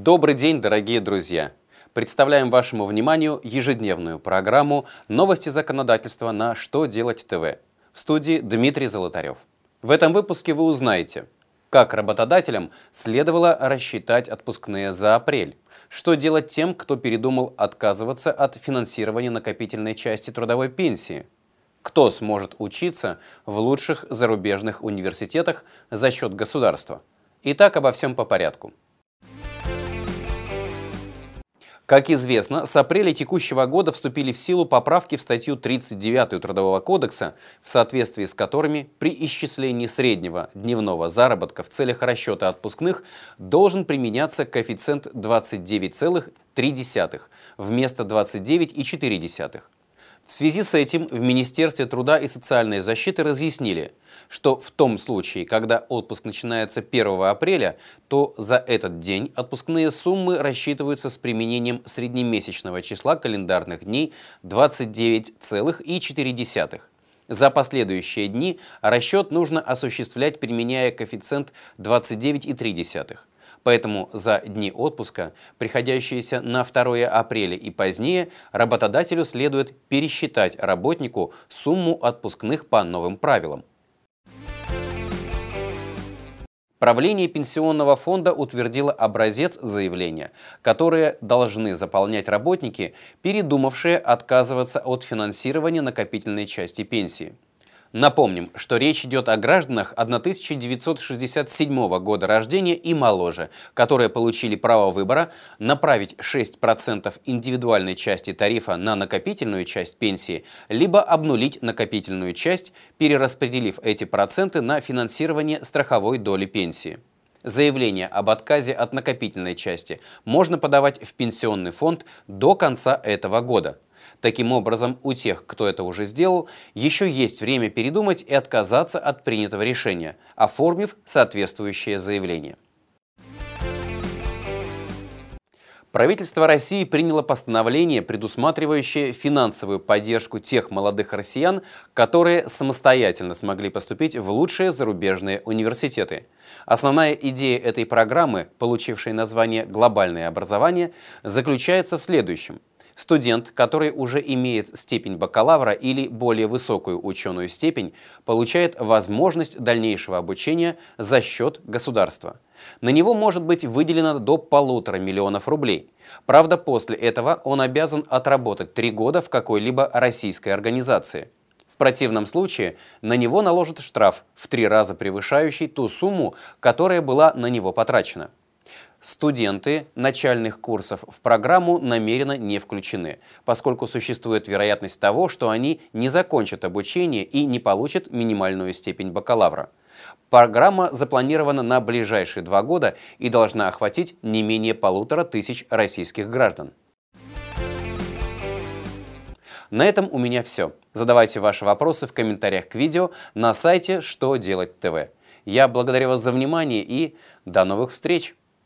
Добрый день, дорогие друзья! Представляем вашему вниманию ежедневную программу «Новости законодательства» на «Что делать ТВ» в студии Дмитрий Золотарев. В этом выпуске вы узнаете, как работодателям следовало рассчитать отпускные за апрель, что делать тем, кто передумал отказываться от финансирования накопительной части трудовой пенсии, кто сможет учиться в лучших зарубежных университетах за счет государства. Итак, обо всем по порядку. Как известно, с апреля текущего года вступили в силу поправки в статью 39 Трудового кодекса, в соответствии с которыми при исчислении среднего дневного заработка в целях расчета отпускных должен применяться коэффициент 29,3 вместо 29,4. В связи с этим в Министерстве труда и социальной защиты разъяснили, что в том случае, когда отпуск начинается 1 апреля, то за этот день отпускные суммы рассчитываются с применением среднемесячного числа календарных дней 29,4. За последующие дни расчет нужно осуществлять, применяя коэффициент 29,3. Поэтому за дни отпуска, приходящиеся на 2 апреля и позднее, работодателю следует пересчитать работнику сумму отпускных по новым правилам. Правление пенсионного фонда утвердило образец заявления, которые должны заполнять работники, передумавшие отказываться от финансирования накопительной части пенсии. Напомним, что речь идет о гражданах 1967 года рождения и моложе, которые получили право выбора направить 6% индивидуальной части тарифа на накопительную часть пенсии, либо обнулить накопительную часть, перераспределив эти проценты на финансирование страховой доли пенсии. Заявление об отказе от накопительной части можно подавать в пенсионный фонд до конца этого года. Таким образом, у тех, кто это уже сделал, еще есть время передумать и отказаться от принятого решения, оформив соответствующее заявление. Правительство России приняло постановление, предусматривающее финансовую поддержку тех молодых россиян, которые самостоятельно смогли поступить в лучшие зарубежные университеты. Основная идея этой программы, получившей название «Глобальное образование», заключается в следующем – Студент, который уже имеет степень бакалавра или более высокую ученую степень, получает возможность дальнейшего обучения за счет государства. На него может быть выделено до полутора миллионов рублей. Правда, после этого он обязан отработать три года в какой-либо российской организации. В противном случае на него наложат штраф в три раза превышающий ту сумму, которая была на него потрачена. Студенты начальных курсов в программу намеренно не включены, поскольку существует вероятность того, что они не закончат обучение и не получат минимальную степень бакалавра. Программа запланирована на ближайшие два года и должна охватить не менее полутора тысяч российских граждан. На этом у меня все. Задавайте ваши вопросы в комментариях к видео на сайте «Что делать ТВ». Я благодарю вас за внимание и до новых встреч!